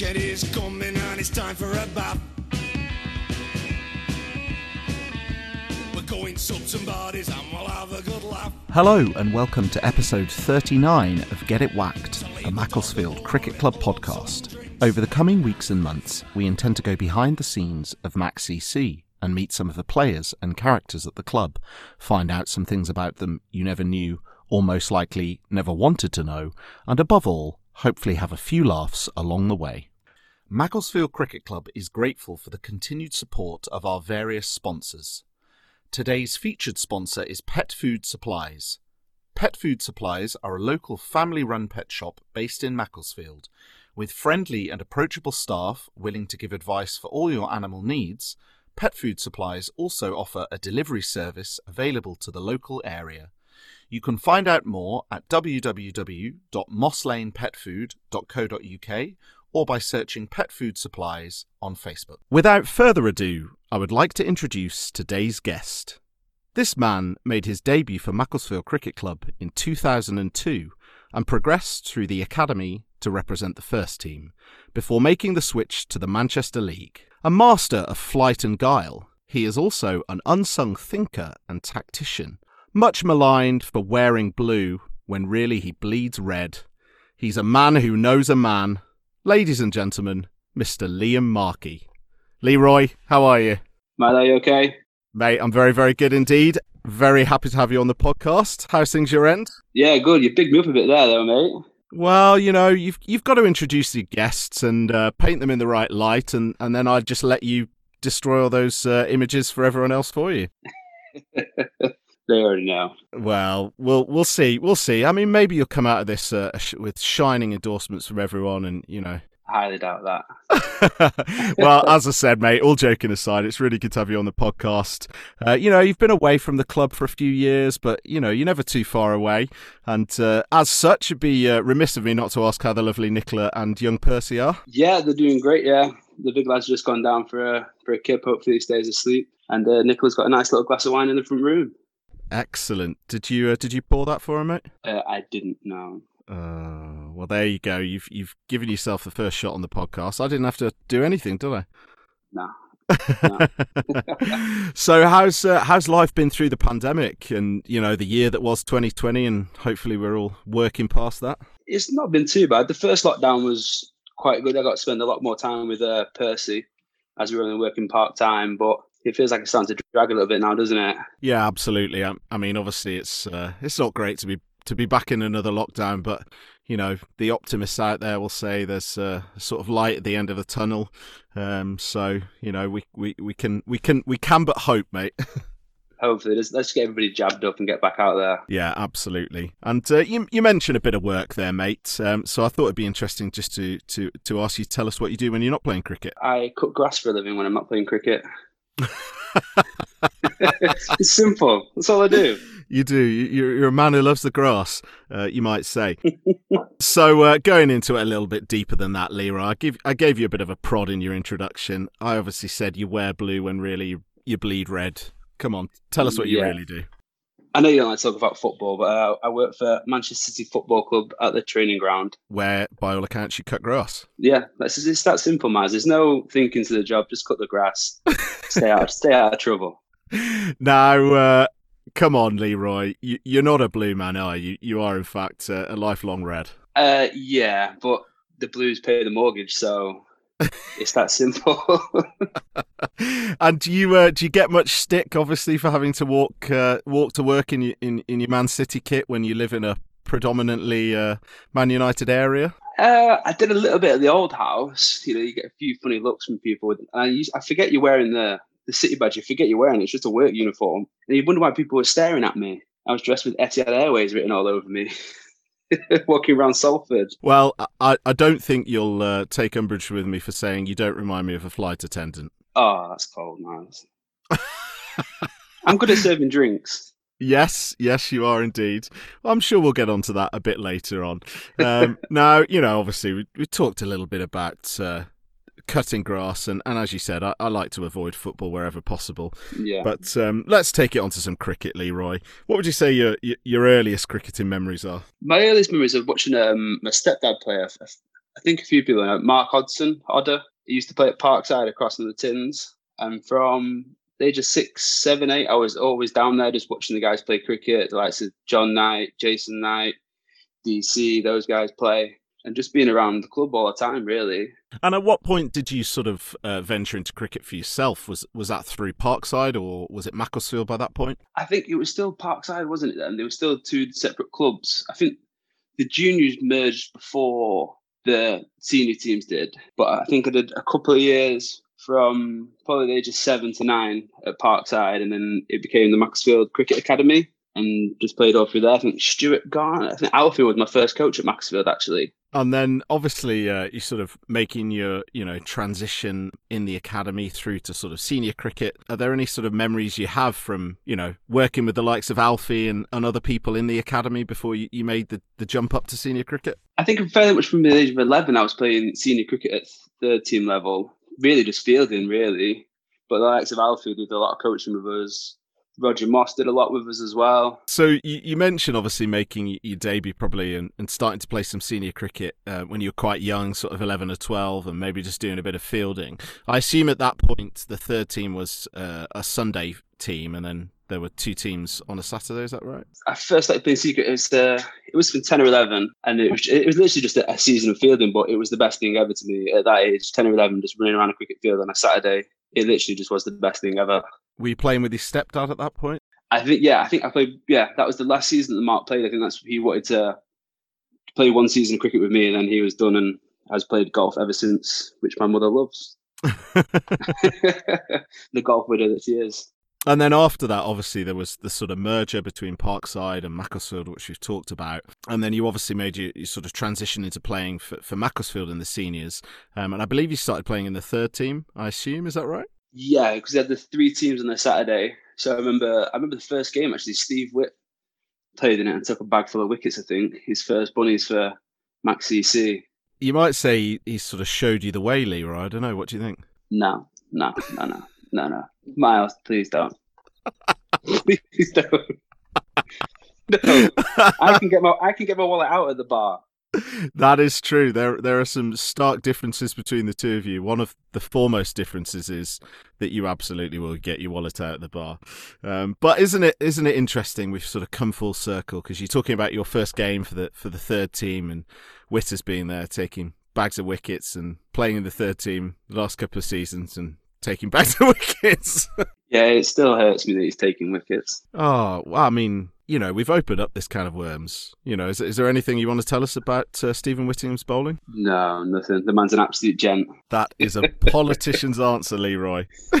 weekend is coming and it's time for a bath. We're going and we'll have a good laugh. Hello, and welcome to episode 39 of Get It Whacked, a Macclesfield Cricket Club podcast. Over the coming weeks and months, we intend to go behind the scenes of MacCC and meet some of the players and characters at the club, find out some things about them you never knew or most likely never wanted to know, and above all, hopefully have a few laughs along the way. Macclesfield Cricket Club is grateful for the continued support of our various sponsors. Today's featured sponsor is Pet Food Supplies. Pet Food Supplies are a local family run pet shop based in Macclesfield. With friendly and approachable staff willing to give advice for all your animal needs, Pet Food Supplies also offer a delivery service available to the local area. You can find out more at www.mosslanepetfood.co.uk or by searching Pet Food Supplies on Facebook. Without further ado, I would like to introduce today's guest. This man made his debut for Macclesfield Cricket Club in 2002 and progressed through the academy to represent the first team, before making the switch to the Manchester League. A master of flight and guile, he is also an unsung thinker and tactician, much maligned for wearing blue when really he bleeds red. He's a man who knows a man. Ladies and gentlemen, Mr. Liam Markey. Leroy, how are you? Matt, are you okay? Mate, I'm very, very good indeed. Very happy to have you on the podcast. How's things your end? Yeah, good. You picked me up a bit there, though, mate. Well, you know, you've you've got to introduce your guests and uh, paint them in the right light, and, and then I'd just let you destroy all those uh, images for everyone else for you. they already know. Well, we'll we'll see. We'll see. I mean, maybe you'll come out of this uh, with shining endorsements from everyone, and you know. I highly doubt that. well, as I said, mate, all joking aside, it's really good to have you on the podcast. Uh, you know, you've been away from the club for a few years, but, you know, you're never too far away. And uh, as such, it'd be uh, remiss of me not to ask how the lovely Nicola and young Percy are. Yeah, they're doing great, yeah. The big lad's just gone down for a, for a kip. Hopefully he stays asleep. And uh, Nicola's got a nice little glass of wine in the front room. Excellent. Did you uh, did you pour that for him, mate? Uh, I didn't know. Uh, well, there you go. You've you've given yourself the first shot on the podcast. I didn't have to do anything, did I? No. so how's uh, how's life been through the pandemic and you know the year that was 2020 and hopefully we're all working past that it's not been too bad the first lockdown was quite good i got to spend a lot more time with uh, percy as we were only working part-time but it feels like it's starting to drag a little bit now doesn't it? Yeah absolutely. I, I mean obviously it's uh, it's not great to be to be back in another lockdown but you know the optimists out there will say there's a sort of light at the end of the tunnel. Um, so you know we, we, we can we can we can but hope mate. Hopefully let's, let's get everybody jabbed up and get back out there. Yeah absolutely. And uh, you, you mentioned a bit of work there mate. Um, so i thought it'd be interesting just to, to to ask you to tell us what you do when you're not playing cricket. I cut grass for a living when i'm not playing cricket it's simple that's all i do you do. You're, a man who loves the grass, uh, you might say. so, uh, going into it a little bit deeper than that, Leroy, I, give, I gave you a bit of a prod in your introduction. I obviously said you wear blue when really you, you bleed red. Come on, tell us what you Yeah. really do. I know you don't like to talk about football, but uh, I work for Manchester City Football Club at the training ground. Where, by all accounts, you cut grass. Yeah, that's it's that simple, Maz. There's no thinking to the job. Just cut the grass. stay out. Stay out of trouble. now, uh, come on, Leroy. You, you're not a blue man, are you? You are, in fact, uh, a lifelong red. Uh, yeah, but the Blues pay the mortgage, so it's that simple. and do you uh, do you get much stick, obviously, for having to walk uh, walk to work in your in, in your Man City kit when you live in a predominantly uh, Man United area? uh, I did a little bit at the old house. You know, you get a few funny looks from people. With, I, used, I forget you're wearing the the City badge. You forget you're wearing it. It's just a work uniform, and you wonder why people were staring at me. I was dressed with Etihad Airways written all over me. Walking around Salford. Well, I, I don't think you'll uh, take umbrage with me for saying you don't remind me of a flight attendant. Oh, that's cold, man. I'm good at serving drinks. Yes, yes, you are indeed. I'm sure we'll get onto that a bit later on. Um, now, you know, obviously, we, we talked a little bit about uh, cutting grass, and, and as you said, I, I like to avoid football wherever possible. Yeah. But um, let's take it on to some cricket, Leroy. What would you say your your, earliest cricketing memories are? My earliest memories of watching um, my stepdad play I think a few people know Mark Hodson, Odder. He used to play at Parkside across from the Tins. And from the age of six, seven, eight, I was always down there just watching the guys play cricket. The likes of John Knight, Jason Knight, DC, those guys play. And just being around the club all the time, really. And at what point did you sort of uh, venture into cricket for yourself? Was was that through Parkside or was it Macclesfield by that point? I think it was still Parkside, wasn't it? Then there were still two separate clubs. I think the juniors merged before the senior teams did, but I think I did a couple of years from probably the age of seven to nine at Parkside, and then it became the Macclesfield Cricket Academy, and just played all through there. I think Stuart Garner, I think Alfie was my first coach at Macclesfield actually. And then obviously uh, you're sort of making your, you know, transition in the academy through to sort of senior cricket. Are there any sort of memories you have from, you know, working with the likes of Alfie and, and other people in the academy before you, you made the, the jump up to senior cricket? I think fairly much from the age of 11, I was playing senior cricket at third team level, really just fielding, really. But the likes of Alfie did a lot of coaching with us. Roger Moss did a lot with us as well. So you, you mentioned obviously making your debut probably and, and starting to play some senior cricket uh, when you were quite young, sort of 11 or 12, and maybe just doing a bit of fielding. I assume at that point the third team was uh, a Sunday team, and then there were two teams on a Saturday. Is that right? I first started playing secret. It was uh, it was from ten or eleven, and it was it was literally just a, a, season of fielding. But it was the best thing ever to me at that age, ten or eleven, just running around a cricket field on a Saturday. It literally just was the best thing ever. Were you playing with his stepdad at that point? I think yeah, I think I played yeah, that was the last season that Mark played. I think that's he wanted to play one season of cricket with me and then he was done and has played golf ever since, which my mother loves. the golf widow that she is. And then after that, obviously, there was the sort of merger between Parkside and Macclesfield, which we've talked about. And then you obviously made your, your sort of transition into playing for, for Macclesfield in the seniors. Um, and I believe you started playing in the third team, I assume. Is that right? Yeah, because they had the three teams on the Saturday. So I remember, I remember the first game actually. Steve Witt played in it and took a bag full of wickets. I think his first bunnies for MacCC. You might say he sort of showed you the way, Leroy. I don't know. What do you think? No, no, no, no, no, no. Miles, please don't. please don't. no, I can get my I can get my wallet out at the bar that is true. There there are some stark differences between the two of you. One of the foremost differences is that you absolutely will get your wallet out at the bar. Um, but isn't it isn't it interesting? We've sort of come full circle because you're talking about your first game for the for the third team and Witters being there taking bags of wickets and playing in the third team the last couple of seasons and taking bags of wickets. yeah, it still hurts me that he's taking wickets. Oh, well, I mean, you know, we've opened up this can of worms. You know, is, is there anything you want to tell us about uh, Stephen Whittingham's bowling? No, nothing. The man's an absolute gent. That is a politician's answer, Leroy.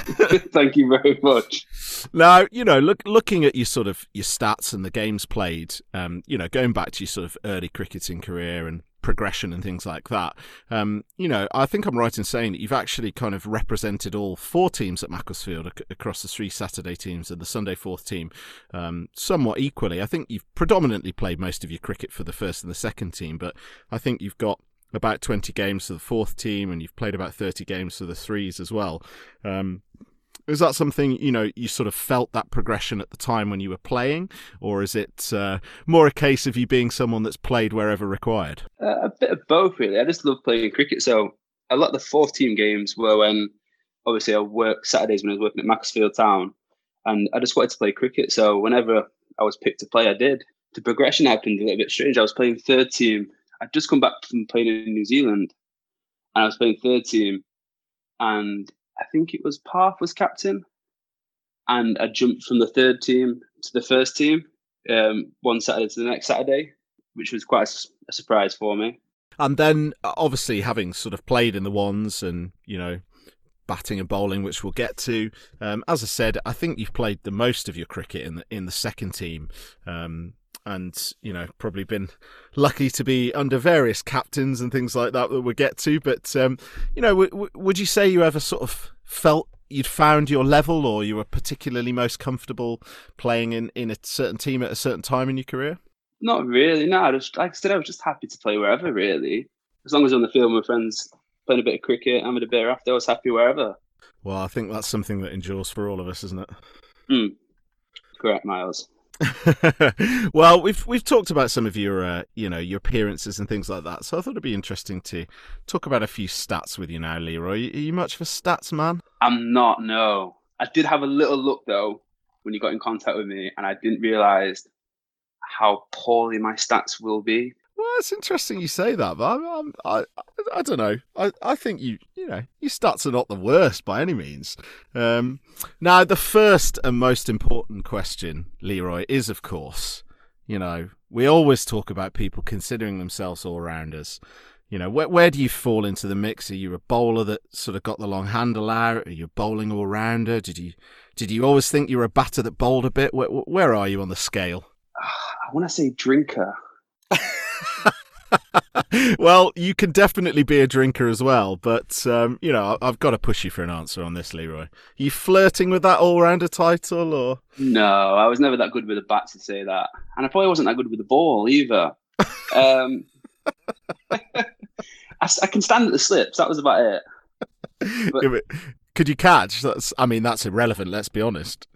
Thank you very much. Now, you know, look, looking at your sort of your stats and the games played, um, you know, going back to your sort of early cricketing career and progression and things like that. Um, you know, I think I'm right in saying that you've actually kind of represented all four teams at Macclesfield ac- across the three Saturday teams and the Sunday fourth team um, somewhat equally. I think you've predominantly played most of your cricket for the first and the second team, but I think you've got about 20 games for the fourth team and you've played about 30 games for the threes as well. Um, is that something you know you sort of felt that progression at the time when you were playing, or is it uh, more a case of you being someone that's played wherever required? Uh, a bit of both, really. I just love playing cricket. So a lot of the fourth team games were when, obviously, I worked Saturdays when I was working at Macclesfield Town, and I just wanted to play cricket. So whenever I was picked to play, I did. The progression happened a little bit strange. I was playing third team. I'd just come back from playing in New Zealand, and I was playing third team, and I think it was Parth was captain, and I jumped from the third team to the first team um, one Saturday to the next Saturday, which was quite a, a surprise for me. And then, obviously, having sort of played in the ones and you know batting and bowling, which we'll get to. Um, as I said, I think you've played the most of your cricket in the in the second team. Um, and you know probably been lucky to be under various captains and things like that that we'll get to but um, you know w- w- would you say you ever sort of felt you'd found your level or you were particularly most comfortable playing in, in a certain team at a certain time in your career? Not really no I just like i said i was just happy to play wherever really. As long as you're on the field with my friends playing a bit of cricket having a beer after i was happy wherever. Well i think that's something that endures for all of us isn't it? Mm. correct miles well, we've we've talked about some of your uh, you know your appearances and things like that, so I thought it'd be interesting to talk about a few stats with you now, Leroy. Are you much of a stats man? I'm not. No, I did have a little look though when you got in contact with me, and I didn't realise how poorly my stats will be. Well, it's interesting you say that, but I'm, i I, I don't know. I, I think you, you know, your stats are not the worst by any means. Um, now, the first and most important question, Leroy, is of course, you know, we always talk about people considering themselves all rounders. You know, where, where do you fall into the mix? Are you a bowler that sort of got the long handle out? Are you a bowling all rounder? Did you did you always think you were a batter that bowled a bit? Where, where are you on the scale? I want to say drinker. well, you can definitely be a drinker as well, but um, you know I've got to push you for an answer on this, Leroy. Are you flirting with that all-rounder title, or no? I was never that good with a bat to say that, and I probably wasn't that good with the ball either. um, I, I, can stand at the slips. That was about it. But, could you catch? That's. I mean, that's irrelevant. Let's be honest.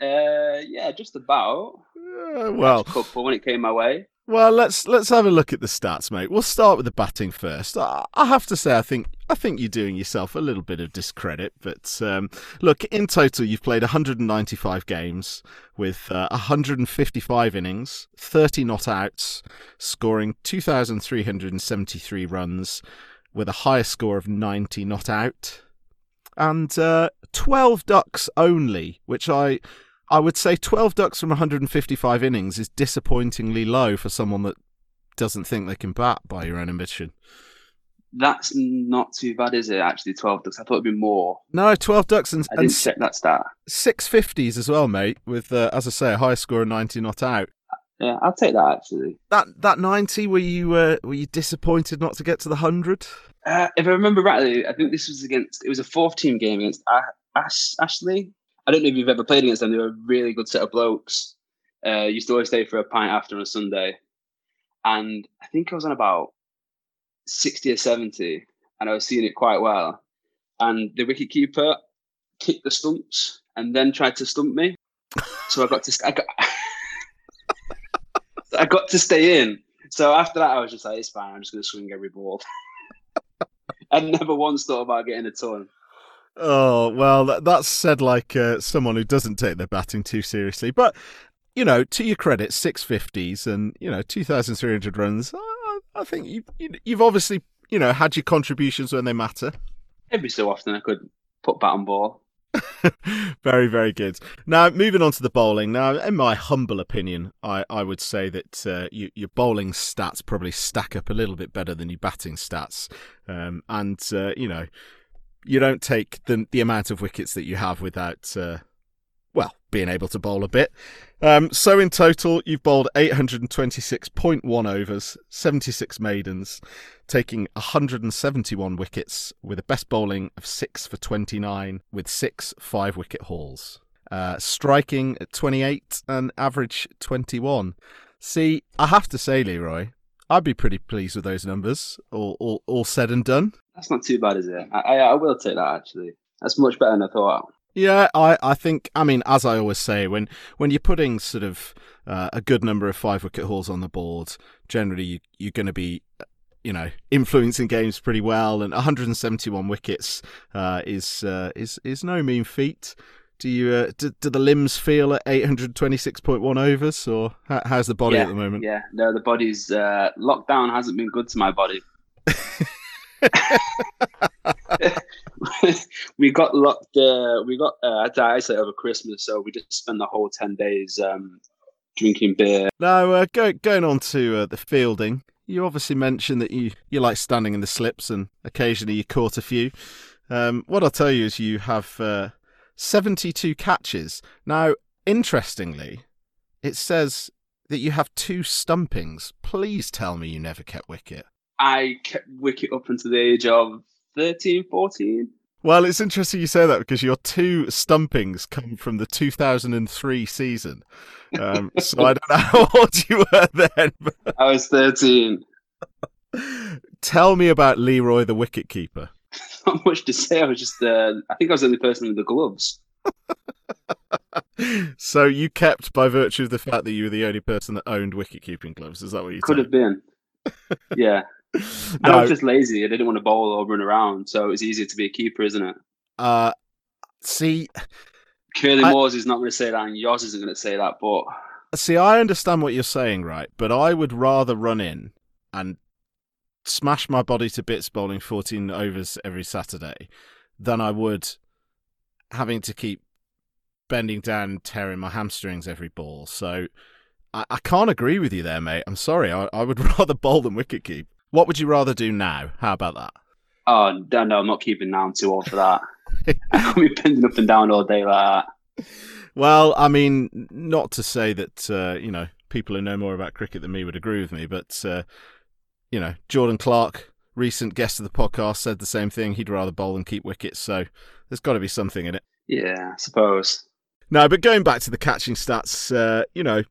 Uh, yeah, just about. Uh, well, couple when it came my way. Well, let's let's have a look at the stats, mate. We'll start with the batting first. I, I have to say, I think I think you're doing yourself a little bit of discredit. But um, look, in total, you've played 195 games with uh, 155 innings, 30 not outs, scoring 2,373 runs, with a higher score of 90 not out, and uh, 12 ducks only, which I I would say 12 ducks from 155 innings is disappointingly low for someone that doesn't think they can bat by your own admission. That's not too bad, is it? Actually, 12 ducks. I thought it'd be more. No, 12 ducks and, I didn't and check that stat. Six fifties as well, mate. With uh, as I say, a high score of 90 not out. Yeah, I'll take that actually. That that 90, were you uh, were you disappointed not to get to the hundred? Uh, if I remember rightly, I think this was against. It was a fourth team game against Ash, Ashley I don't know if you've ever played against them. They were a really good set of blokes. Uh, used to always stay for a pint after on a Sunday, and I think I was on about sixty or seventy, and I was seeing it quite well. And the wicket keeper kicked the stumps and then tried to stump me, so I got to I got, I got to stay in. So after that, I was just like, it's fine. I'm just going to swing every ball. I never once thought about getting a ton. Oh well, that, that's said like uh, someone who doesn't take their batting too seriously. But you know, to your credit, six fifties and you know two thousand three hundred runs. I, I think you, you you've obviously you know had your contributions when they matter. Every so often, I could put bat on ball. very, very good. Now, moving on to the bowling. Now, in my humble opinion, I, I would say that uh, you, your bowling stats probably stack up a little bit better than your batting stats. Um, and, uh, you know, you don't take the the amount of wickets that you have without uh, well being able to bowl a bit. Um, so in total, you've bowled 826.1 overs, 76 maidens, taking 171 wickets with a best bowling of six for 29 with six five wicket hauls. Uh, striking at 28 and average 21. See, I have to say, Leroy, I'd be pretty pleased with those numbers, all, all, all said and done. That's not too bad, is it? I, I, I will take that actually. That's much better than I thought. Yeah, I, I think I mean as I always say when when you're putting sort of uh, a good number of five wicket hauls on the board, generally you, you're going to be you know influencing games pretty well, and 171 wickets uh, is uh, is is no mean feat. Do you uh, do, do, the limbs feel at 826.1 overs, or how's the body yeah, at the moment? Yeah, no, the body's uh, lockdown hasn't been good to my body. we got locked. Uh, we got uh, had to isolate over Christmas, so we just spent the whole ten days um, drinking beer. Now, uh, go, going on to uh, the fielding, you obviously mentioned that you you like standing in the slips, and occasionally you caught a few. Um, what I'll tell you is you have uh, seventy-two catches. Now, interestingly, it says that you have two stumpings. Please tell me you never kept wicket. I kept wicket up until the age of 13, 14. Well, it's interesting you say that because your two stumpings come from the 2003 season. Um, so I don't know how old you were then. I was 13. Tell me about Leroy the wicketkeeper. Not much to say. I was just, uh, I think I was the only person with the gloves. so you kept by virtue of the fact that you were the only person that owned wicket keeping gloves. Is that what you said? Could have been. Yeah. And I was just lazy. I didn't want to bowl or run around, so it was easier to be a keeper, isn't it? Uh, see, Curly Moores is not going to say that, and Yoz isn't going to say that. But see, I understand what you're saying, right? But I would rather run in and smash my body to bits bowling 14 overs every Saturday than I would having to keep bending down and tearing my hamstrings every ball. So I, I can't agree with you there, mate. I'm sorry. I, I would rather bowl than wicket keep. What would you rather do now? How about that? Oh no, no, I'm not keeping now. I'm too old for that. I can't be bending up and down all day like that. Well, I mean, not to say that uh, you know people who know more about cricket than me would agree with me, but uh, you know, Jordan Clark, recent guest of the podcast, said the same thing. He'd rather bowl than keep wickets, so there's got to be something in it. Yeah, I suppose. No, but going back to the catching stats, uh, you know,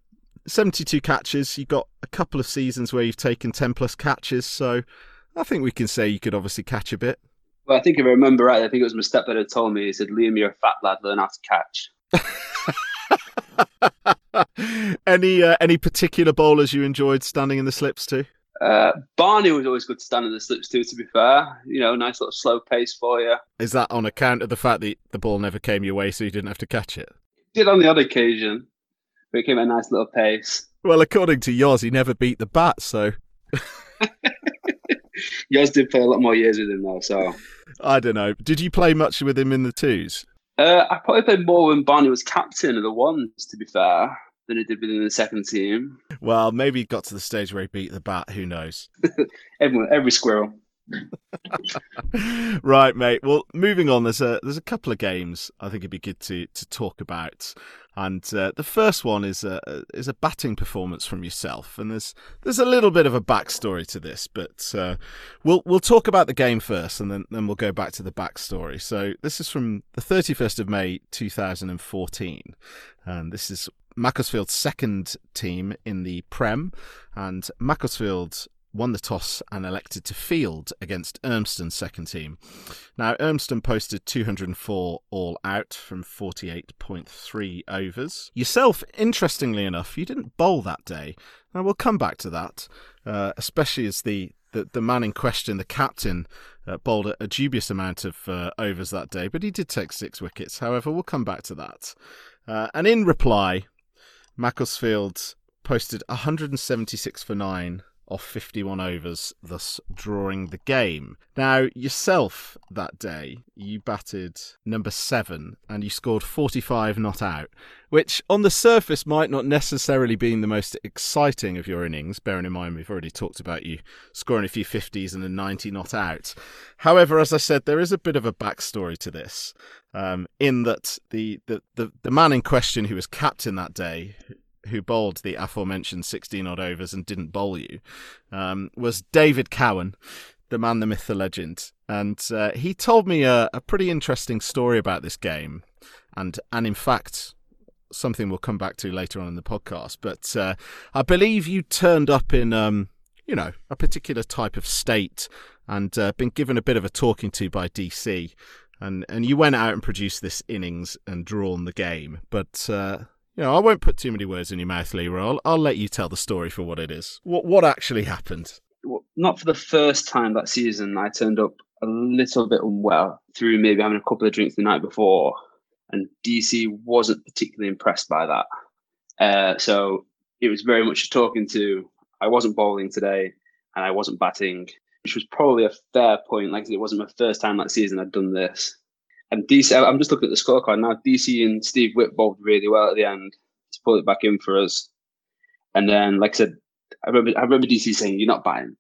72 catches. You've got a couple of seasons where you've taken 10 plus catches, so I think we can say you could obviously catch a bit. Well, I think if I remember right, I think it was my stepdad who told me. He said, "Liam, you're a fat lad. Learn how to catch." any uh, any particular bowlers you enjoyed standing in the slips to? Uh, Barney was always good to stand in the slips too. To be fair, you know, nice little slow pace for you. Is that on account of the fact that the ball never came your way, so you didn't have to catch it? Did on the odd occasion, but it came at a nice little pace. Well, according to Yoz, he never beat the bat, so. Yoz did play a lot more years with him though, so. I don't know. Did you play much with him in the twos? Uh, I probably played more when Barney was captain of the ones, to be fair, than it did within the second team. Well, maybe he got to the stage where he beat the bat. Who knows? Everyone, every squirrel. right, mate. Well, moving on. There's a there's a couple of games I think it'd be good to to talk about. And uh, the first one is a is a batting performance from yourself, and there's there's a little bit of a backstory to this, but uh, we'll we'll talk about the game first, and then then we'll go back to the backstory. So this is from the 31st of May 2014, and this is Macclesfield's second team in the Prem, and Macclesfield won the toss and elected to field against Urmston's second team. Now, Urmston posted 204 all out from 48.3 overs. Yourself, interestingly enough, you didn't bowl that day. Now, we'll come back to that, uh, especially as the, the, the, man in question, the captain, uh, bowled a, a, dubious amount of uh, overs that day, but he did take six wickets. However, we'll come back to that. Uh, and in reply, Macclesfield posted 176 for 9 off 51 overs, thus drawing the game. Now, yourself that day, you batted number seven and you scored 45 not out, which on the surface might not necessarily be the most exciting of your innings, bearing in mind we've already talked about you scoring a few 50s and a 90 not out. However, as I said, there is a bit of a backstory to this. Um, in that the, the, the, the man in question who was captain that day, who bowled the aforementioned 16 odd overs and didn't bowl you, um, was David Cowan, the man, the myth, the legend. And uh, he told me a, a, pretty interesting story about this game. And, and in fact, something we'll come back to later on in the podcast. But uh, I believe you turned up in, um, you know, a particular type of state and uh, been given a bit of a talking to by DC. And, and you went out and produced this innings and drawn the game. But uh, you know, I won't put too many words in your mouth, Leroy. I'll, I'll let you tell the story for what it is. What what actually happened? Well, not for the first time that season. I turned up a little bit unwell through maybe having a couple of drinks the night before, and DC wasn't particularly impressed by that. Uh, so it was very much talking to. I wasn't bowling today, and I wasn't batting, which was probably a fair point. Like it wasn't my first time that season I'd done this. And DC, I'm just looking at the scorecard now. DC and Steve bowled really well at the end to pull it back in for us. And then, like I said, I remember, I remember DC saying, "You're not buying."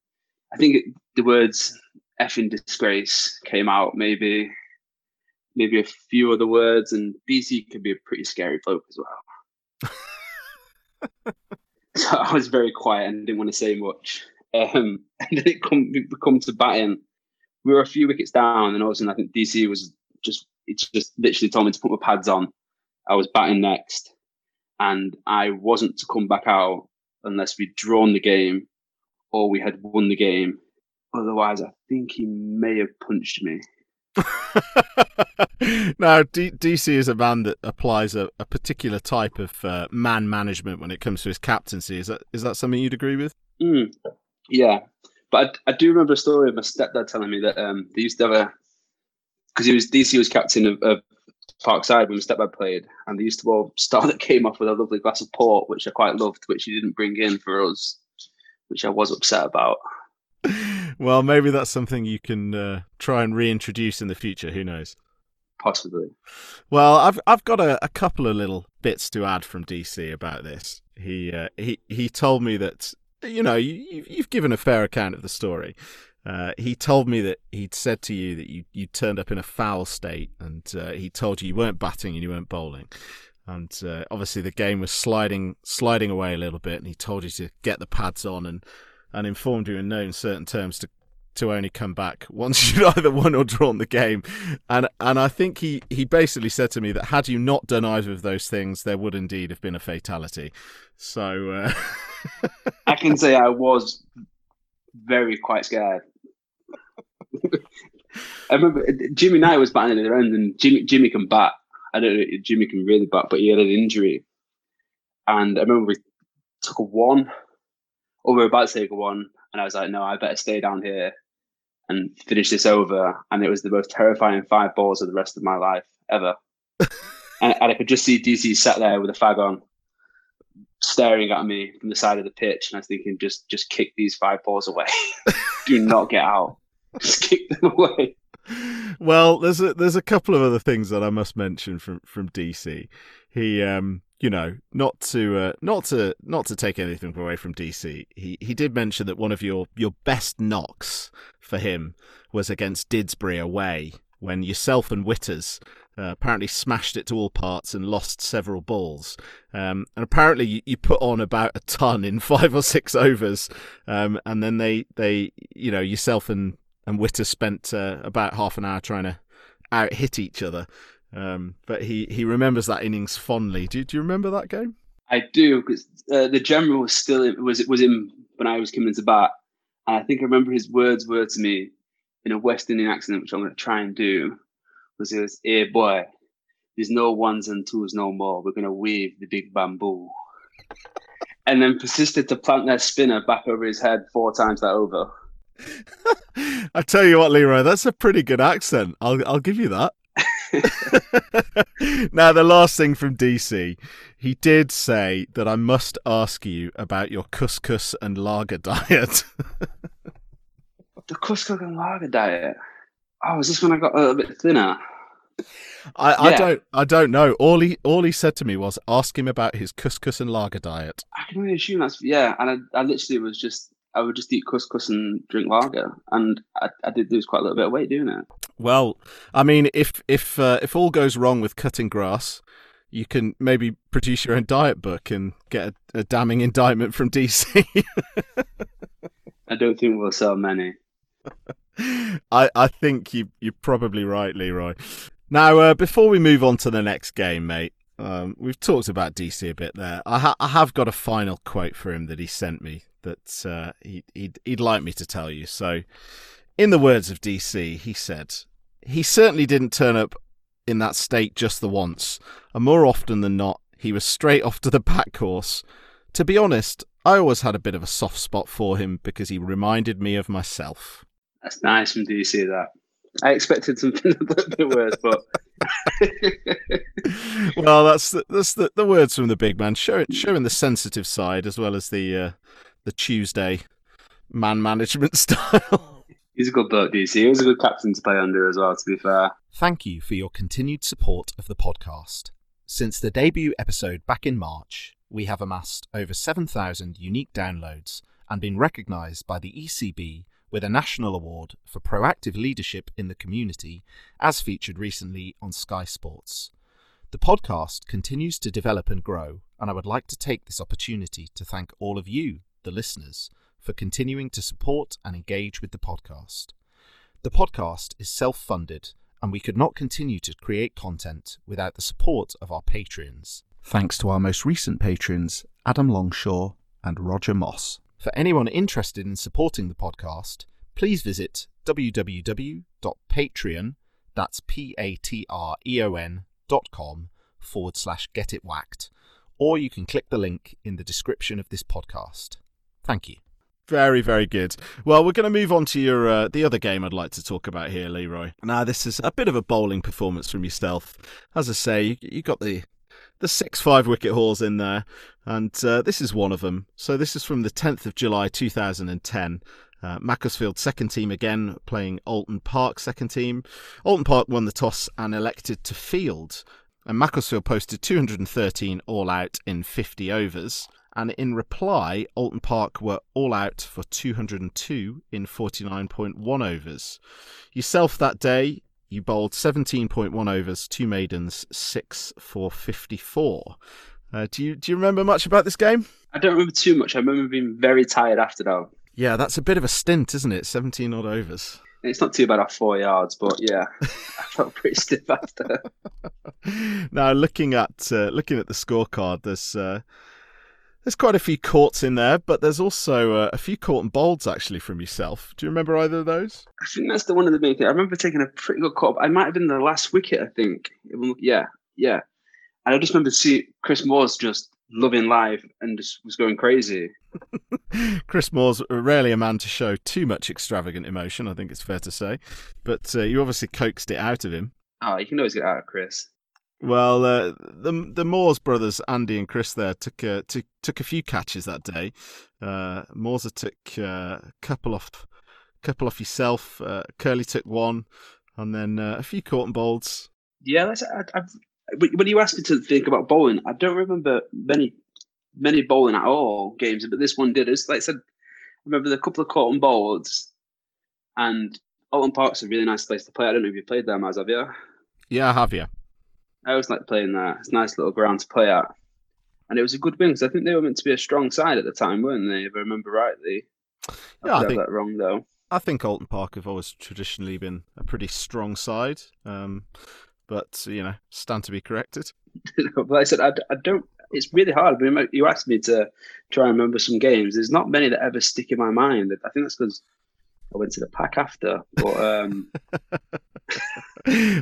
I think it, the words "effing disgrace" came out. Maybe, maybe a few other words. And DC could be a pretty scary bloke as well. so I was very quiet and didn't want to say much. Um, and then it come, it come to batting. We were a few wickets down, and all of a sudden, I think DC was just it just literally told me to put my pads on. I was batting next, and I wasn't to come back out unless we'd drawn the game or we had won the game. Otherwise, I think he may have punched me. now, D- DC is a man that applies a, a particular type of uh, man management when it comes to his captaincy. Is that is that something you'd agree with? Mm, yeah, but I, I, do remember a story of my stepdad telling me that um, they used to have a because he was DC was captain of, of Parkside when my stepdad played, and they used to all start that came off with a lovely glass of port, which I quite loved, which he didn't bring in for us, which I was upset about. well, maybe that's something you can uh, try and reintroduce in the future. Who knows? Possibly. Well, I've I've got a, a couple of little bits to add from DC about this. He uh, he he told me that you know you, you've given a fair account of the story. Uh, he told me that he'd said to you that you you turned up in a foul state, and uh, he told you you weren't batting and you weren't bowling, and uh, obviously the game was sliding sliding away a little bit, and he told you to get the pads on and and informed you in no certain terms to to only come back once you'd either won or drawn the game. And and I think he, he basically said to me that had you not done either of those things, there would indeed have been a fatality. So uh... I can say I was very quite scared. I remember uh, Jimmy Knight was batting at the end, and Jimmy Jimmy can bat. I don't know if Jimmy can really bat, but he had an injury. And I remember we took a one or we were about to take a one, and I was like, no, I better stay down here and finish this over. And it was the most terrifying five balls of the rest of my life ever. and, and, I could just see DC sat there with a fag on, staring at me from the side of the pitch, and I was thinking, just just kick these five balls away. Do not get out. Just kick them away. Well, there's a there's a couple of other things that I must mention from from DC. He um you know, not to uh, not to not to take anything away from DC, he he did mention that one of your your best knocks for him was against Didsbury away when yourself and Witters uh, apparently smashed it to all parts and lost several balls. Um, and apparently you, you, put on about a ton in five or six overs, um, and then they they you know yourself and and Witters spent uh, about half an hour trying to out hit each other. Um, but he, he remembers that innings fondly. Do, do you remember that game? I do because uh, the general was still in, was was in when I was coming into bat, and I think I remember his words were to me in a West Indian accent, which I'm going to try and do. Was it was, "Hey boy, there's no ones and twos no more. We're going to wave the big bamboo." and then persisted to plant that spinner back over his head four times that over. I tell you what, Leroy, that's a pretty good accent. I'll I'll give you that. now, the last thing from DC, he did say that I must ask you about your couscous and lager diet. the couscous and lager diet. Oh, is this when I got a little bit thinner? I, I don't I don't know. All he all he said to me was ask him about his couscous and lager diet. I can only assume that's yeah, and I, I literally was just I would just eat couscous and drink lager, and I, I did lose quite a little bit of weight doing it. Well, I mean, if if uh, if all goes wrong with cutting grass, you can maybe produce your own diet book and get a, a damning indictment from DC. I don't think we'll sell many. I I think you you're probably right, Leroy. Now, uh, before we move on to the next game, mate, um, we've talked about DC a bit there. I, ha- I have got a final quote for him that he sent me that uh, he, he'd, he'd like me to tell you. So, in the words of DC, he said, He certainly didn't turn up in that state just the once, and more often than not, he was straight off to the back course. To be honest, I always had a bit of a soft spot for him because he reminded me of myself. That's nice from DC, that. I expected something a little bit worse, but well, that's the, that's the, the words from the big man, showing showing the sensitive side as well as the uh, the Tuesday man management style. He's a good bloke, DC. He was a good captain to play under as well, to be fair. Thank you for your continued support of the podcast. Since the debut episode back in March, we have amassed over 7,000 unique downloads and been recognised by the ECB with a national award for proactive leadership in the community, as featured recently on Sky Sports. The podcast continues to develop and grow, and I would like to take this opportunity to thank all of you the listeners, for continuing to support and engage with the podcast. The podcast is self funded, and we could not continue to create content without the support of our patrons. Thanks to our most recent patrons, Adam Longshaw and Roger Moss. For anyone interested in supporting the podcast, please visit www.patreon, That's P A T R E O N dot com forward slash get it whacked. Or you can click the link in the description of this podcast. Thank you. Very, very good. Well, we're going to move on to your uh, the other game I'd like to talk about here, Leroy. Now, this is a bit of a bowling performance from yourself. As I say, you, you got the the six five wicket hauls in there, and uh, this is one of them. So this is from the 10th of July 2010. Uh, Macclesfield second team again playing Oulton Park second team. Oulton Park won the toss and elected to field, and Macclesfield posted 213 all out in 50 overs. And in reply, Oulton Park were all out for 202 in 49.1 overs. Yourself that day, you bowled 17.1 overs, two maidens, six for 54. Uh, do you do you remember much about this game? I don't remember too much. I remember being very tired after that. Yeah, that's a bit of a stint, isn't it? 17 odd overs. It's not too bad off four yards, but yeah, I felt pretty stiff after. now, looking at uh, looking at the scorecard, there's uh, there's quite a few courts in there, but there's also uh, a few caught and bowls actually from yourself. Do you remember either of those? I think that's the one of the main things. I remember taking a pretty good caught. I might have been the last wicket. I think. Yeah, yeah. And I just remember seeing Chris Moores just loving life and just was going crazy. Chris Moore's rarely a man to show too much extravagant emotion. I think it's fair to say, but uh, you obviously coaxed it out of him. Oh, you can always get out of Chris. Well, uh, the the Moores brothers, Andy and Chris, there took uh, took took a few catches that day. Uh, Moores took uh, a couple off, couple off yourself. Uh, Curly took one, and then uh, a few caught and bowls. Yeah, that's, I, I've, when you asked me to think about bowling, I don't remember many many bowling at all games, but this one did. It's like I said, I remember the couple of caught and bowls, and Oulton Park's a really nice place to play. I don't know if you played there, Maz, have you? Yeah, I have you. I always like playing there. It's a nice little ground to play at. And it was a good win because I think they were meant to be a strong side at the time, weren't they? If I remember rightly. Yeah, I, I think that wrong though. I think Oulton Park have always traditionally been a pretty strong side, um, but you know, stand to be corrected. but I said I, I don't. It's really hard. You asked me to try and remember some games. There's not many that ever stick in my mind. I think that's because I went to the pack after. But um...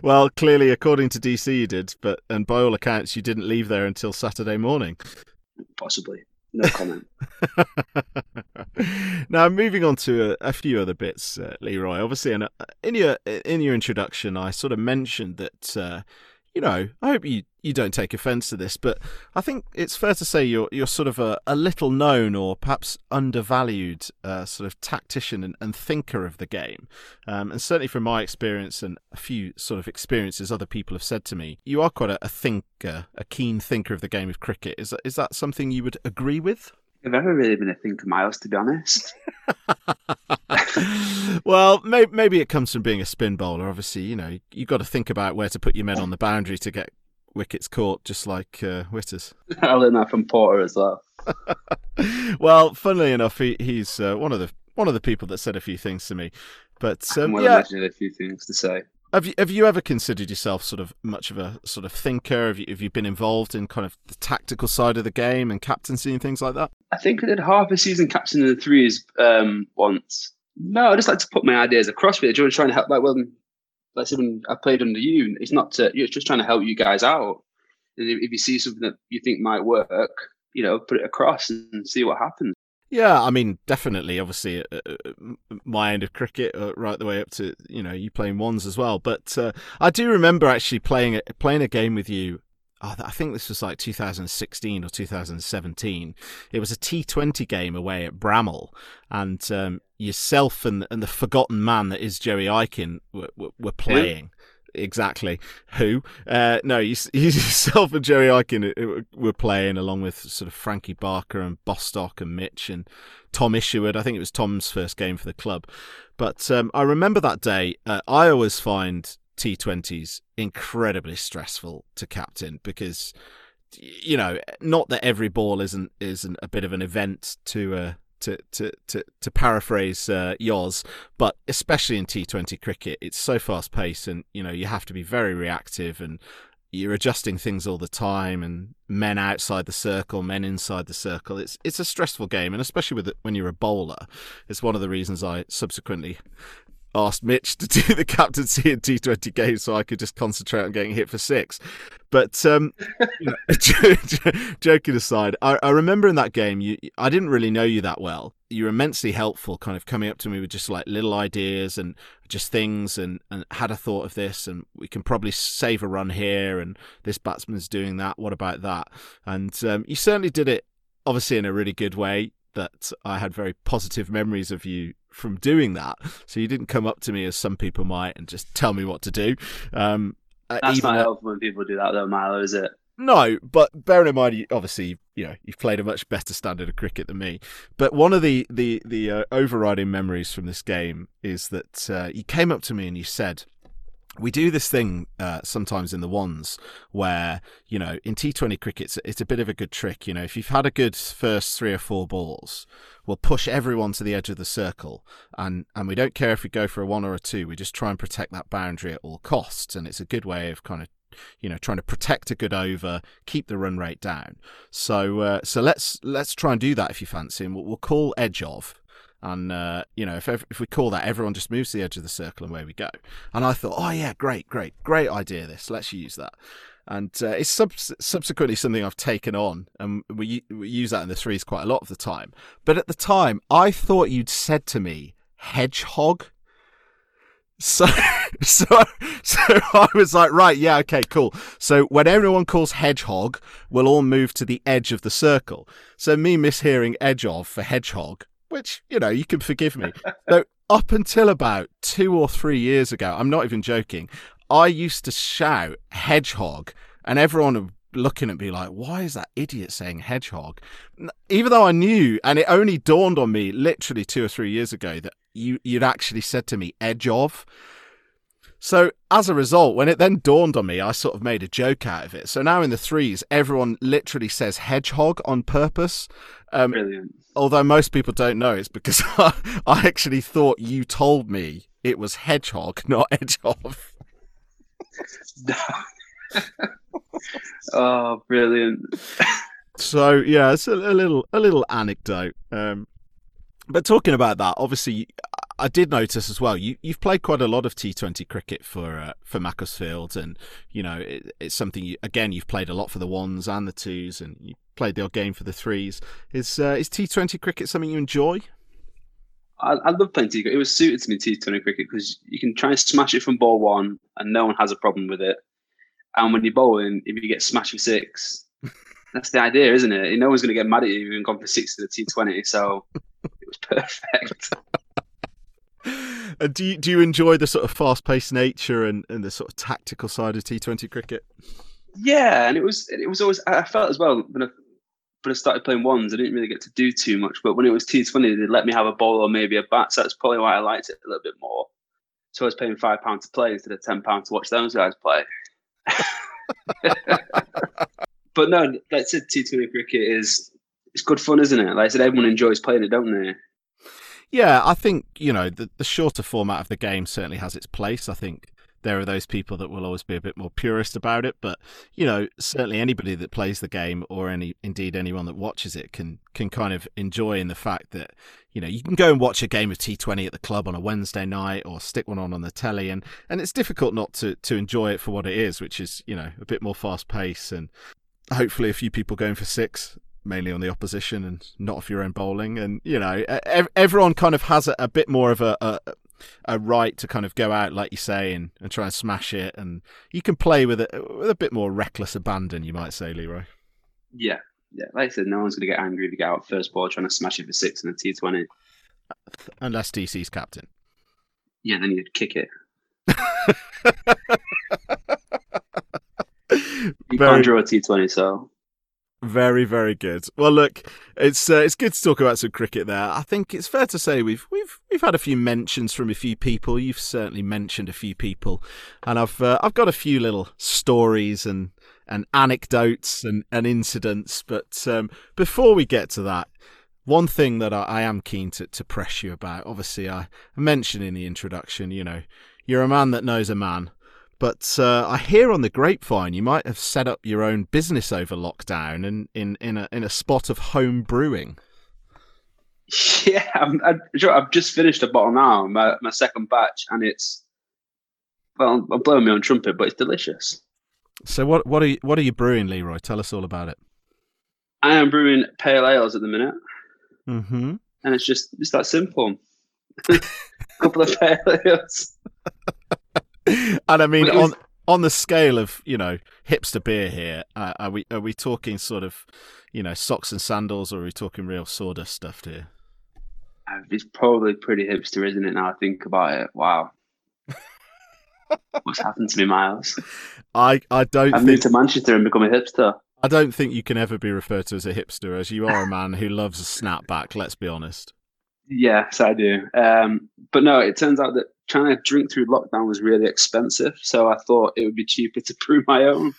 well, clearly, according to DC, you did, but and by all accounts, you didn't leave there until Saturday morning. Possibly. No comment. now, moving on to a, a few other bits, uh, Leroy. Obviously, in, in your in your introduction, I sort of mentioned that uh, you know, I hope you, you don't take offence to this, but I think it's fair to say you're you're sort of a, a little known or perhaps undervalued uh, sort of tactician and, and thinker of the game. Um, and certainly from my experience and a few sort of experiences other people have said to me, you are quite a, a thinker, a keen thinker of the game of cricket. Is that, is that something you would agree with? I've never really been a thinker, Miles, to be honest. well, maybe, maybe it comes from being a spin bowler. Obviously, you know, you've got to think about where to put your men on the boundary to get wickets caught, just like uh, Witters. I learned that from Porter as well. well, funnily enough, he, he's uh, one of the one of the people that said a few things to me. But um, I yeah, imagine a few things to say. Have you have you ever considered yourself sort of much of a sort of thinker? Have you have you been involved in kind of the tactical side of the game and captaincy and things like that? I think I did half a season captain in the threes um, once. No, I just like to put my ideas across with you. Trying to help, like, well, like say when I played under you, it's not to, it's just trying to help you guys out. And If you see something that you think might work, you know, put it across and see what happens. Yeah, I mean, definitely. Obviously, uh, uh my end of cricket, uh, right the way up to you know you playing ones as well. But uh, I do remember actually playing a, playing a game with you. Oh, I think this was like 2016 or 2017. It was a T20 game away at Bramhall, and um, yourself and and the forgotten man that is Jerry Aiken were, were, playing exactly who. Uh, no, you, yourself and Jerry Aiken were playing along with sort of Frankie Barker and Bostock and Mitch and Tom Isherwood. I think it was Tom's first game for the club. But um, I remember that day. Uh, I always find T20s incredibly stressful to captain because you know not that every ball isn't isn't a bit of an event to uh, to to to, to paraphrase uh, Yoz, but especially in T20 cricket, it's so fast paced, and you know you have to be very reactive, and you're adjusting things all the time, and men outside the circle, men inside the circle. It's it's a stressful game, and especially with it, when you're a bowler, it's one of the reasons I subsequently asked Mitch to do the captaincy in T20 games so I could just concentrate on getting hit for six. But um, you know, joking aside, I, I, remember in that game, you, I didn't really know you that well. You were immensely helpful, kind of coming up to me with just like little ideas and just things, and, and had a thought of this, and we can probably save a run here, and this batsman's doing that. What about that? And um, you certainly did it, obviously in a really good way that I had very positive memories of you from doing that. So you didn't come up to me as some people might and just tell me what to do. Um, uh, That's not helpful when people do that, though, Milo, is it? No, but bearing in mind, obviously, you know, you've played a much better standard of cricket than me. But one of the the the uh, overriding memories from this game is that uh, you came up to me and you said, we do this thing uh, sometimes in the ones where you know in T20 cricket it's, it's, a bit of a good trick. You know, if you've had a good first three or four balls, we'll push everyone to the edge of the circle, and and we don't care if we go for a one or a two. We just try and protect that boundary at all costs, and it's a good way of kind of you know trying to protect a good over, keep the run rate down. So uh, so let's let's try and do that if you fancy, and we'll, we'll call edge of and uh, you know, if if we call that, everyone just moves to the edge of the circle and away we go. And I thought, oh yeah, great, great, great idea. This, let's use that. And uh, it's sub- subsequently something I've taken on, and we, we use that in the threes quite a lot of the time. But at the time, I thought you'd said to me, hedgehog. So, so, so I was like, right, yeah, okay, cool. So when everyone calls hedgehog, we'll all move to the edge of the circle. So me mishearing edge of for hedgehog which you know you can forgive me. so up until about two or three years ago, I'm not even joking. I used to shout hedgehog, and everyone would looking at me like, why is that idiot saying hedgehog? Even though I knew, and it only dawned on me literally two or three years ago that you you'd actually said to me edge of. So as a result, when it then dawned on me, I sort of made a joke out of it. So now in the threes, everyone literally says hedgehog on purpose. Um, Brilliant although most people don't know, it's because I, actually thought you told me it was hedgehog, not hedgehog. oh, brilliant! so yeah, it's a, a, little a little anecdote. Um, but talking about that, obviously, I did notice as well. You you've played quite a lot of T Twenty cricket for uh, for Macclesfield, and you know it, it's something. You, again, you've played a lot for the ones and the twos, and you played the odd game for the threes. Is uh, is T Twenty cricket something you enjoy? I, I love playing T. Cricket. It was suited to me T Twenty cricket because you can try and smash it from ball one, and no one has a problem with it. And when you're bowling, if you get smashed for six, that's the idea, isn't it? No one's going to get mad at you if you've gone for six to the T Twenty. So it was perfect. And do you, do you enjoy the sort of fast paced nature and, and the sort of tactical side of T Twenty cricket? Yeah, and it was it was always I felt as well when I when I started playing ones, I didn't really get to do too much. But when it was T Twenty, they let me have a ball or maybe a bat. So that's probably why I liked it a little bit more. So I was paying five pounds to play instead of ten pounds to watch those guys play. but no, like I said, T Twenty cricket is it's good fun, isn't it? Like I said, everyone enjoys playing it, don't they? Yeah, I think you know the the shorter format of the game certainly has its place. I think there are those people that will always be a bit more purist about it, but you know certainly anybody that plays the game or any indeed anyone that watches it can can kind of enjoy in the fact that you know you can go and watch a game of T20 at the club on a Wednesday night or stick one on on the telly and and it's difficult not to to enjoy it for what it is, which is you know a bit more fast pace and hopefully a few people going for six mainly on the opposition and not off your own bowling. And you know, everyone kind of has a, a bit more of a, a, a right to kind of go out, like you say, and, and try and smash it. And you can play with it with a bit more reckless abandon, you might say, Leroy. Yeah, yeah. Like I said, no one's going to get angry if you get out first ball trying to smash it for six in a T Twenty, unless DC's captain. Yeah, then you'd kick it. you Very... can't draw a T Twenty, so very, very good. Well, look, it's uh, it's good to talk about some cricket there. I think it's fair to say we've we've we've had a few mentions from a few people. You've certainly mentioned a few people, and I've uh, I've got a few little stories and and anecdotes and, and incidents. But um, before we get to that, one thing that I, I am keen to, to press you about. Obviously, I mentioned in the introduction. You know, you're a man that knows a man. But uh, I hear on the grapevine you might have set up your own business over lockdown and in, in, a, in a spot of home brewing. Yeah, I'm, I, I've just finished a bottle now, my, my second batch, and it's well, I'm blowing my own trumpet, but it's delicious. So what what are you, what are you brewing, Leroy? Tell us all about it. I am brewing pale ales at the minute, Mm-hmm. and it's just it's that simple. a couple of pale ales. and I mean, was- on on the scale of you know hipster beer here, uh, are we are we talking sort of you know socks and sandals, or are we talking real sawdust stuff here? Uh, It's probably pretty hipster, isn't it? Now I think about it. Wow. What's happened to me, Miles? I I don't I've think moved to Manchester and become a hipster. I don't think you can ever be referred to as a hipster, as you are a man who loves a snapback. Let's be honest. Yes, I do. Um, but no, it turns out that trying to drink through lockdown was really expensive. So I thought it would be cheaper to brew my own.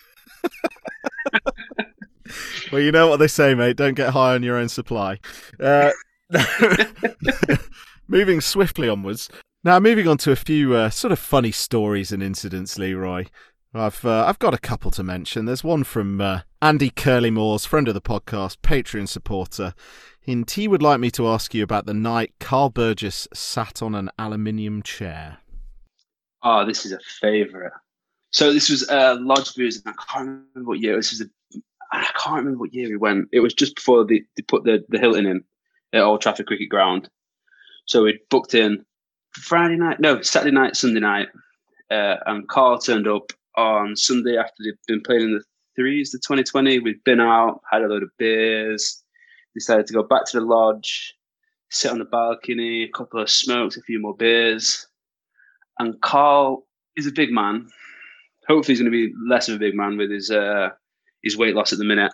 Well, you know what they say, mate. Don't get high on your own supply. Uh, moving swiftly onwards. Now, moving on to a few uh, sort of funny stories and incidents, Leroy. I've uh, I've got a couple to mention. There's one from uh, Andy Curly Moores, friend of the podcast, Patreon supporter. He would like me to ask you about the night Carl Burgess sat on an aluminium chair. Oh, this is a favourite. So this was uh, Lodge Booze, and I can't remember what year. This was a, I can't remember what year we went. It was just before they, they put the, the Hilton in at Old Trafford Cricket Ground. So we'd booked in Friday night, no, Saturday night, Sunday night, uh, and Carl turned up on Sunday after they'd been playing in the threes, the 2020. We'd been out, had a load of beers, decided to go back to the lodge, sit on the balcony, a couple of smokes, a few more beers. And Carl is a big man. Hopefully, he's going to be less of a big man with his uh, his weight loss at the minute.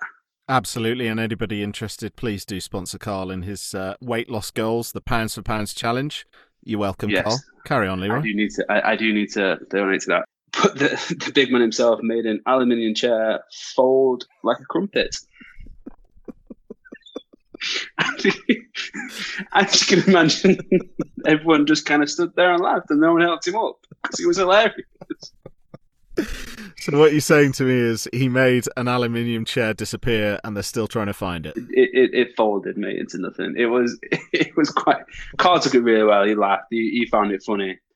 Absolutely, and anybody interested, please do sponsor Carl in his uh, weight loss goals, the pounds for pounds challenge. You're welcome, Yes. Carl. Carry on, I Leroy. do need to. I, I do need to donate to that. But the, the big man himself made an aluminium chair fold like a crumpet. I just can imagine everyone just kind of stood there and laughed, and no one helped him up because it was hilarious. So what you're saying to me is he made an aluminium chair disappear, and they're still trying to find it. It, it, it folded me into nothing. It was it was quite. Carl took it really well. He laughed. He, he found it funny.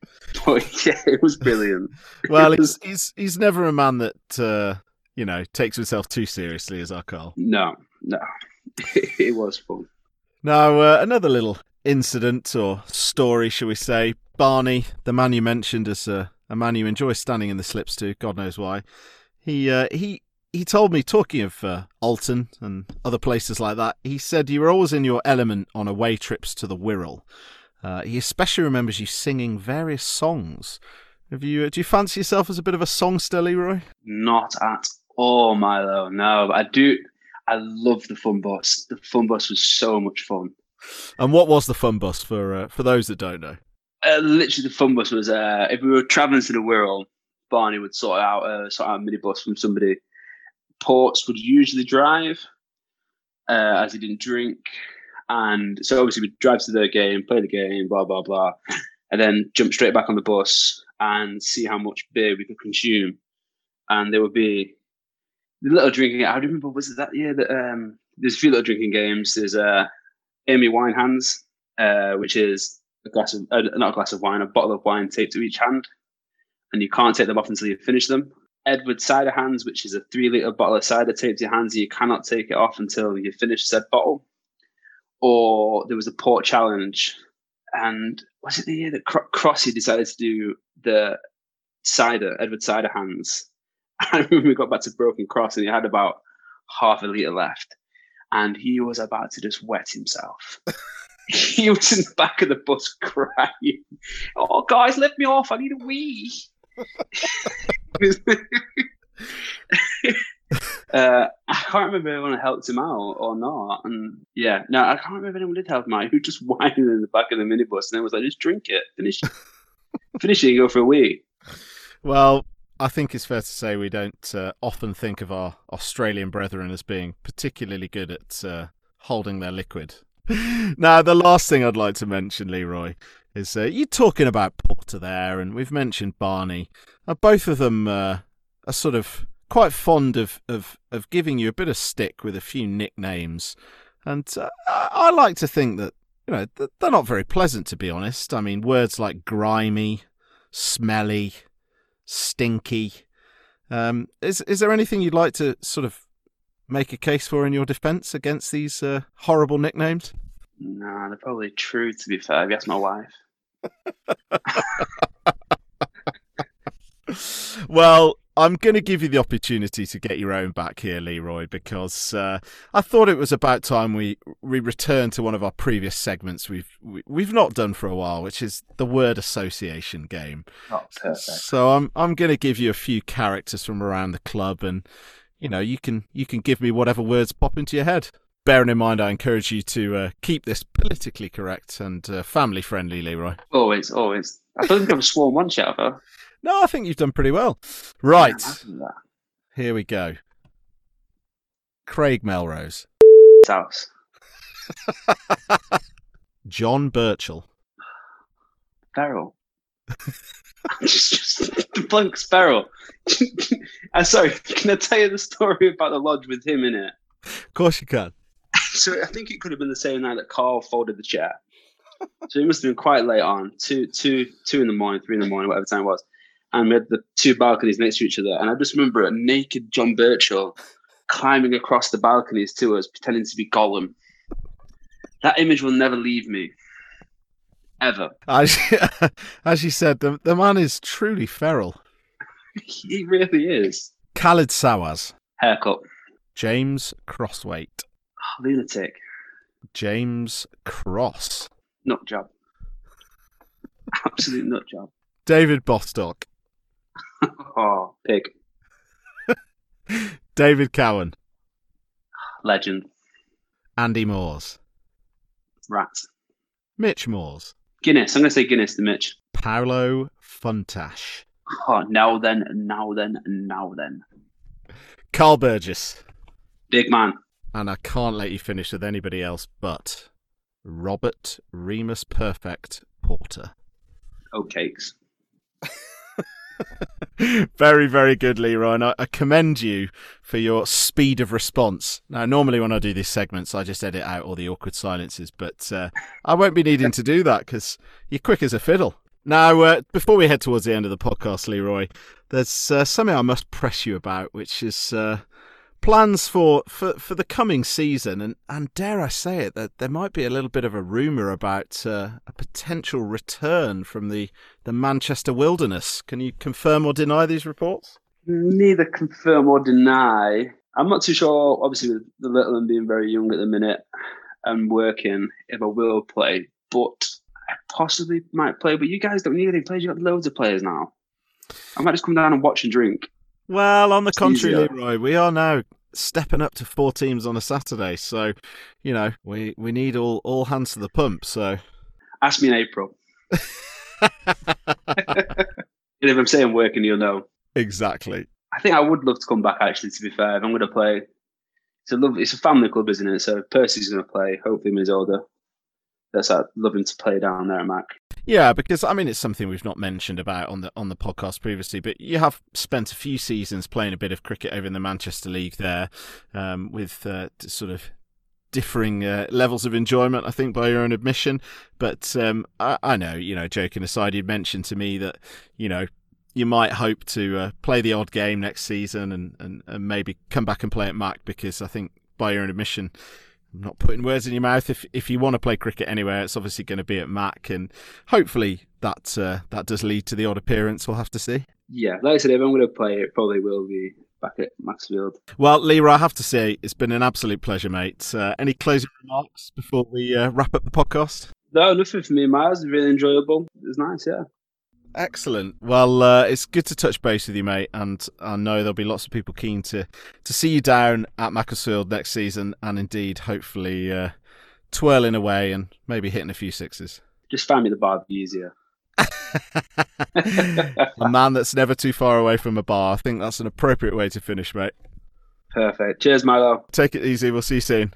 But yeah, it was brilliant. Well, was- he's he's he's never a man that uh, you know takes himself too seriously, as our Carl. no, no, it was fun. Now, uh, another little incident or story, shall we say? Barney, the man you mentioned as a, a man you enjoy standing in the slips to, God knows why. He uh, he he told me, talking of uh, Oulton and other places like that, he said you were always in your element on away trips to the Wirral. Uh, he especially remembers you singing various songs. Have you? Uh, do you fancy yourself as a bit of a songster, Leroy? Not at all, Milo. No, I do. I love the fun bus. The fun bus was so much fun. And what was the fun bus for uh, for those that don't know? Uh, literally, the fun bus was uh, if we were traveling to the Wirral, Barney would sort out uh, sort out a minibus from somebody. Ports would usually drive, uh, as he didn't drink, and so obviously we'd drive to the game, play the game, blah blah blah, and then jump straight back on the bus and see how much beer we could consume. And there would be the little drinking. I remember was it that year that um, there's a few little drinking games. There's uh, Amy Winehands, uh, which is a glass of uh, not a glass of wine, a bottle of wine taped to each hand, and you can't take them off until you finish them. Edward Cider Hands, which is a three liter bottle of cider taped to your hands, and you cannot take it off until you finish said bottle. Or there was a port challenge, and was it the year that Cro- Crossy decided to do the cider, Edward Cider Hands? I remember we got back to Broken Cross, and he had about half a liter left, and he was about to just wet himself. he was in the back of the bus crying. Oh, guys, let me off! I need a wee. uh, I can't remember if anyone helped him out or not. And yeah, no, I can't remember if anyone did help him out. He was just whining in the back of the minibus and then was like, just drink it, finish it, finish it, and go for a wee. Well, I think it's fair to say we don't uh, often think of our Australian brethren as being particularly good at uh, holding their liquid. now, the last thing I'd like to mention, Leroy, is uh, you talking about Porter there, and we've mentioned Barney. Both of them uh, are sort of quite fond of, of, of giving you a bit of stick with a few nicknames. And uh, I like to think that you know, they're not very pleasant to be honest. I mean, words like grimy, smelly, stinky. Um, is is there anything you'd like to sort of make a case for in your defence against these uh, horrible nicknames? Nah, they're probably true. To be fair, if you ask my wife. well, I'm going to give you the opportunity to get your own back here, Leroy, because uh, I thought it was about time we we returned to one of our previous segments we've we, we've not done for a while, which is the word association game. Oh, perfect. So I'm I'm going to give you a few characters from around the club, and you know you can you can give me whatever words pop into your head. Bearing in mind, I encourage you to uh, keep this politically correct and uh, family friendly, Leroy. Always, always. I don't think I've sworn once yet, have? No, I think you've done pretty well. Right. Here we go. Craig Melrose. House. John Birchall. Beryl. just, just the blank Beryl. I'm uh, sorry, can I tell you the story about the lodge with him in it? Of course you can. So I think it could have been the same night that Carl folded the chair. So it must have been quite late on, two, two, two in the morning, three in the morning, whatever time it was. And we had the two balconies next to each other. And I just remember a naked John Birchall climbing across the balconies to us, pretending to be Gollum. That image will never leave me. Ever. As, as you said, the, the man is truly feral. he really is. Khalid Sawaz. Haircut. James Crosswaite. Oh, lunatic. James Cross. Nut job. Absolute nut job. David Bostock. Oh, pig. David Cowan. Legend. Andy Moores. Rats. Mitch Moores. Guinness. I'm going to say Guinness to Mitch. Paolo Funtash. Oh, now then, now then, now then. Carl Burgess. Big man. And I can't let you finish with anybody else but Robert Remus Perfect Porter. Oh, cakes. very, very good, Leroy. And I, I, commend you for your speed of response. Now, normally when I do these segments, I just edit out all the awkward silences, but uh, I won't be needing to do that because you're quick as a fiddle. Now, uh, before we head towards the end of the podcast, Leroy, there's uh, something I must press you about, which is uh, plans for, for, for the coming season, and, and dare I say it, that there might be a little bit of a rumour about uh, a potential return from the, the Manchester wilderness. Can you confirm or deny these reports? Neither confirm or deny. I'm not too sure, obviously, with the little one being very young at the minute and working, if I will play, but I possibly might play. But you guys don't need any players, you've got loads of players now. I might just come down and watch and drink. Well, on the contrary, easier. Leroy, we are now stepping up to four teams on a Saturday. So, you know, we, we need all, all hands to the pump. So, ask me in April. if I'm saying working, you'll know. Exactly. I think I would love to come back. Actually, to be fair, if I'm going to play, it's a love. It's a family club, isn't it? So Percy's going to play. Hopefully, when he's older. That's I'd love him to play down there, Mac. Yeah, because I mean it's something we've not mentioned about on the on the podcast previously, but you have spent a few seasons playing a bit of cricket over in the Manchester League there, um, with uh, sort of differing uh, levels of enjoyment, I think, by your own admission. But um, I, I, know, you know, joking aside, you'd mentioned to me that you know you might hope to uh, play the odd game next season and, and, and maybe come back and play at Mac because I think by your own admission I'm not putting words in your mouth. If if you want to play cricket anywhere, it's obviously going to be at Mac, and hopefully that uh, that does lead to the odd appearance. We'll have to see. Yeah, like I said, if I'm going to play, it probably will be back at Maxfield. Well, Leroy, I have to say it's been an absolute pleasure, mate. Uh, any closing remarks before we uh, wrap up the podcast? No, nothing for me, Miles. Really enjoyable. It was nice, yeah. Excellent. Well, uh, it's good to touch base with you, mate, and I know there'll be lots of people keen to to see you down at Macclesfield next season, and indeed, hopefully, uh, twirling away and maybe hitting a few sixes. Just find me the bar easier. a man that's never too far away from a bar. I think that's an appropriate way to finish, mate. Perfect. Cheers, Milo. Take it easy. We'll see you soon.